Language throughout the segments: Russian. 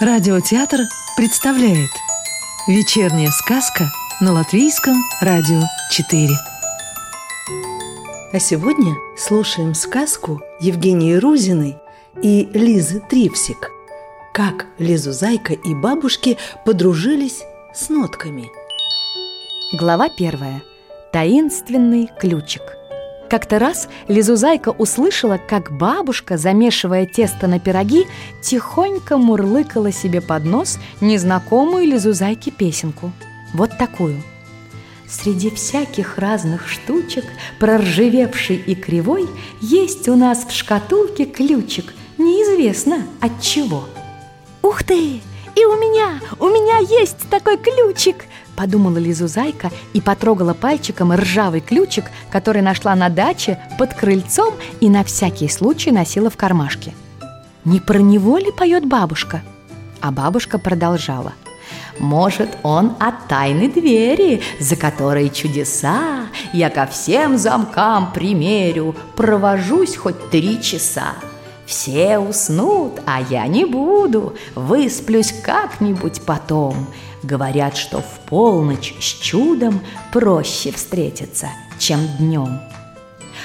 Радиотеатр представляет Вечерняя сказка на Латвийском радио 4 А сегодня слушаем сказку Евгении Рузиной и Лизы Трипсик Как Лизу Зайка и бабушки подружились с нотками Глава первая. Таинственный ключик. Как-то раз Лизузайка услышала, как бабушка, замешивая тесто на пироги, тихонько мурлыкала себе под нос незнакомую Лизузайке песенку. Вот такую. Среди всяких разных штучек, проржевевший и кривой, есть у нас в шкатулке ключик, неизвестно от чего. Ух ты! И у меня, у меня есть такой ключик! Подумала Лизу Зайка и потрогала пальчиком ржавый ключик, который нашла на даче под крыльцом и на всякий случай носила в кармашке. Не про него ли поет бабушка? А бабушка продолжала. Может, он от тайны двери, за которой чудеса Я ко всем замкам примерю, провожусь хоть три часа. Все уснут, а я не буду, высплюсь как-нибудь потом. Говорят, что в полночь с чудом проще встретиться, чем днем.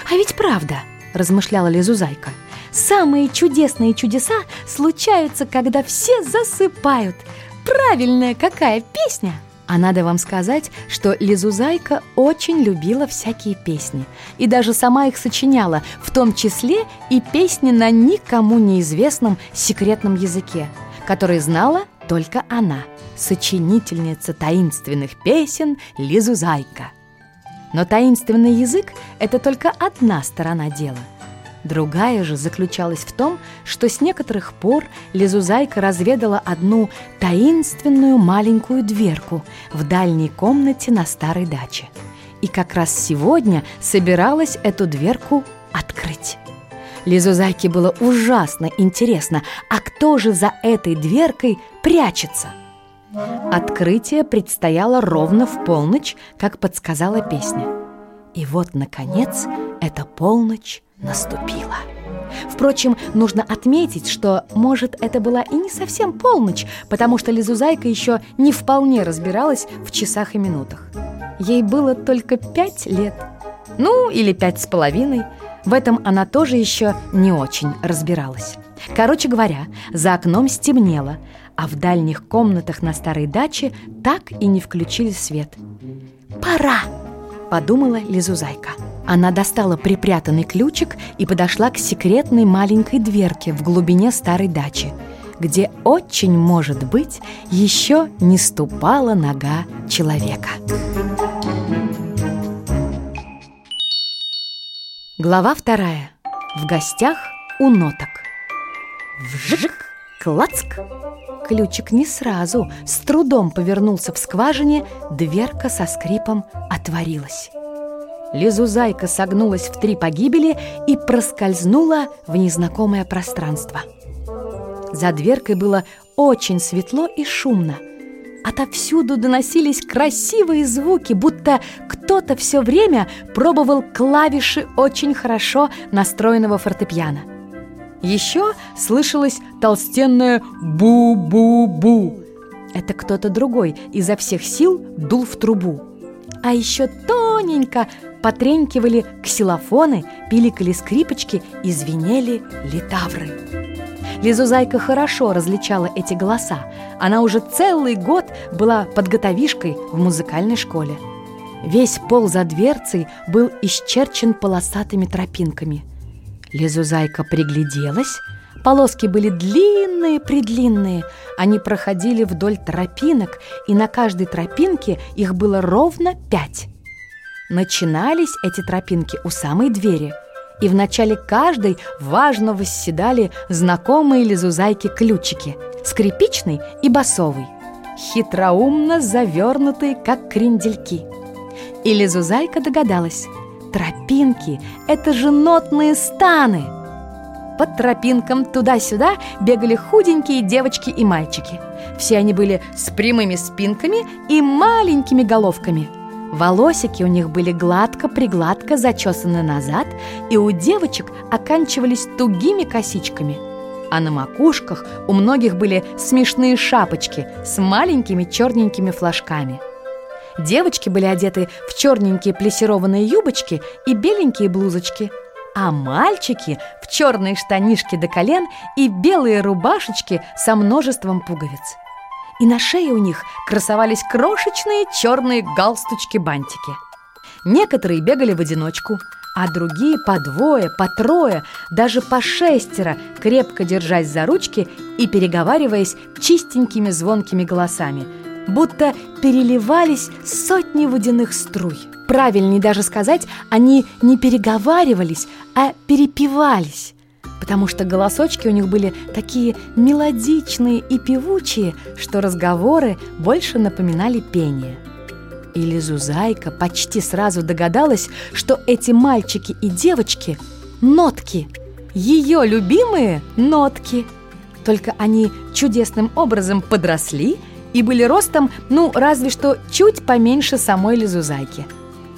А ведь правда, размышляла Лизузайка, самые чудесные чудеса случаются, когда все засыпают. Правильная какая песня! А надо вам сказать, что Лизузайка очень любила всякие песни и даже сама их сочиняла, в том числе и песни на никому неизвестном секретном языке, который знала только она, сочинительница таинственных песен Лизузайка. Но таинственный язык – это только одна сторона дела – Другая же заключалась в том, что с некоторых пор Лизузайка разведала одну таинственную маленькую дверку в дальней комнате на старой даче. И как раз сегодня собиралась эту дверку открыть. Лизузайке было ужасно интересно, а кто же за этой дверкой прячется? Открытие предстояло ровно в полночь, как подсказала песня. И вот, наконец, эта полночь наступила. Впрочем, нужно отметить, что, может, это была и не совсем полночь, потому что Лизузайка еще не вполне разбиралась в часах и минутах. Ей было только пять лет. Ну, или пять с половиной. В этом она тоже еще не очень разбиралась. Короче говоря, за окном стемнело, а в дальних комнатах на старой даче так и не включили свет. «Пора!» – подумала Лизузайка. Она достала припрятанный ключик и подошла к секретной маленькой дверке в глубине старой дачи, где очень, может быть, еще не ступала нога человека. Глава вторая. В гостях у ноток. Вжик, клацк. Ключик не сразу, с трудом повернулся в скважине, дверка со скрипом отворилась. Лизузайка согнулась в три погибели и проскользнула в незнакомое пространство. За дверкой было очень светло и шумно. Отовсюду доносились красивые звуки, будто кто-то все время пробовал клавиши очень хорошо настроенного фортепиано. Еще слышалось толстенное «бу-бу-бу». Это кто-то другой изо всех сил дул в трубу. А еще тоненько потренькивали ксилофоны, пиликали скрипочки и звенели литавры. Лизузайка хорошо различала эти голоса. Она уже целый год была подготовишкой в музыкальной школе. Весь пол за дверцей был исчерчен полосатыми тропинками. Лизузайка пригляделась. Полоски были длинные-предлинные. Они проходили вдоль тропинок, и на каждой тропинке их было ровно пять. Начинались эти тропинки у самой двери, и в начале каждой важно восседали знакомые лизузайки-ключики, скрипичный и басовый, хитроумно завернутые, как крендельки. И лизузайка догадалась, тропинки – это же нотные станы. По тропинкам туда-сюда бегали худенькие девочки и мальчики. Все они были с прямыми спинками и маленькими головками – Волосики у них были гладко-пригладко зачесаны назад и у девочек оканчивались тугими косичками. а на макушках у многих были смешные шапочки с маленькими черненькими флажками. Девочки были одеты в черненькие плессированные юбочки и беленькие блузочки, а мальчики в черные штанишки до колен и белые рубашечки со множеством пуговиц. И на шее у них красовались крошечные черные галстучки-бантики. Некоторые бегали в одиночку, а другие по двое, по трое, даже по шестеро, крепко держась за ручки и переговариваясь чистенькими звонкими голосами, будто переливались сотни водяных струй. Правильнее даже сказать, они не переговаривались, а перепевались, потому что голосочки у них были такие мелодичные и певучие, что разговоры больше напоминали пение. И Лизузайка почти сразу догадалась, что эти мальчики и девочки – нотки, ее любимые нотки. Только они чудесным образом подросли и были ростом, ну, разве что чуть поменьше самой Лизузайки.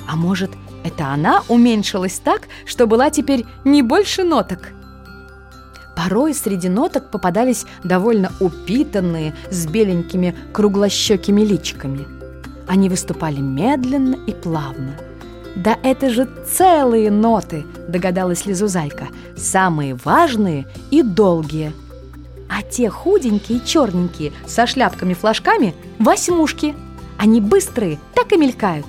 А может, это она уменьшилась так, что была теперь не больше ноток? Порой среди ноток попадались довольно упитанные, с беленькими круглощекими личиками – они выступали медленно и плавно. «Да это же целые ноты!» – догадалась Лизузайка. «Самые важные и долгие. А те худенькие черненькие со шляпками-флажками – восьмушки. Они быстрые, так и мелькают.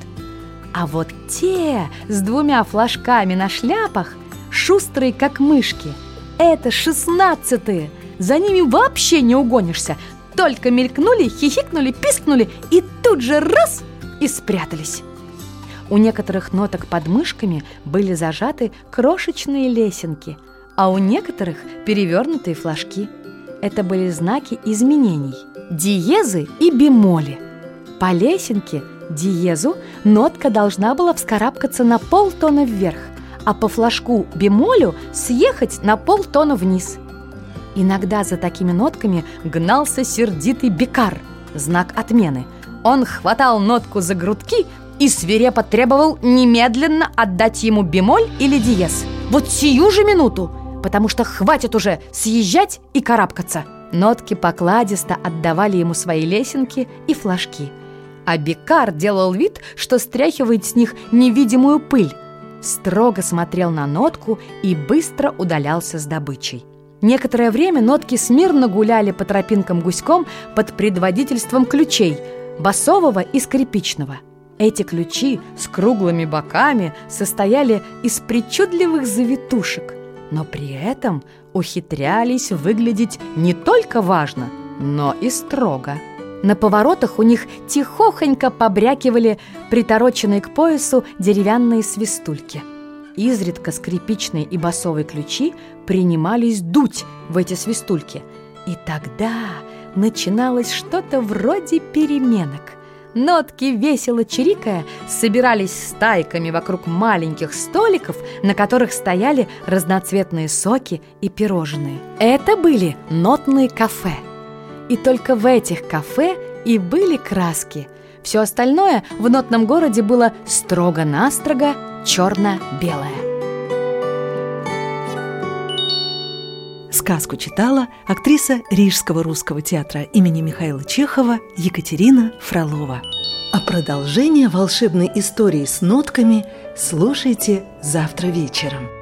А вот те с двумя флажками на шляпах – шустрые, как мышки. Это шестнадцатые. За ними вообще не угонишься, только мелькнули, хихикнули, пискнули и тут же раз и спрятались. У некоторых ноток под мышками были зажаты крошечные лесенки, а у некоторых перевернутые флажки. Это были знаки изменений – диезы и бемоли. По лесенке диезу нотка должна была вскарабкаться на полтона вверх, а по флажку бемолю съехать на полтона вниз – Иногда за такими нотками гнался сердитый бекар, знак отмены. Он хватал нотку за грудки и свирепо требовал немедленно отдать ему бемоль или диез. Вот сию же минуту, потому что хватит уже съезжать и карабкаться. Нотки покладисто отдавали ему свои лесенки и флажки. А Бекар делал вид, что стряхивает с них невидимую пыль, строго смотрел на нотку и быстро удалялся с добычей. Некоторое время нотки смирно гуляли по тропинкам гуськом под предводительством ключей – басового и скрипичного. Эти ключи с круглыми боками состояли из причудливых завитушек, но при этом ухитрялись выглядеть не только важно, но и строго. На поворотах у них тихохонько побрякивали притороченные к поясу деревянные свистульки – Изредка скрипичные и басовые ключи принимались дуть в эти свистульки. И тогда начиналось что-то вроде переменок. Нотки, весело чирикая, собирались стайками вокруг маленьких столиков, на которых стояли разноцветные соки и пирожные. Это были нотные кафе. И только в этих кафе и были краски. Все остальное в нотном городе было строго-настрого черно-белое. Сказку читала актриса Рижского русского театра имени Михаила Чехова Екатерина Фролова. А продолжение волшебной истории с нотками слушайте завтра вечером.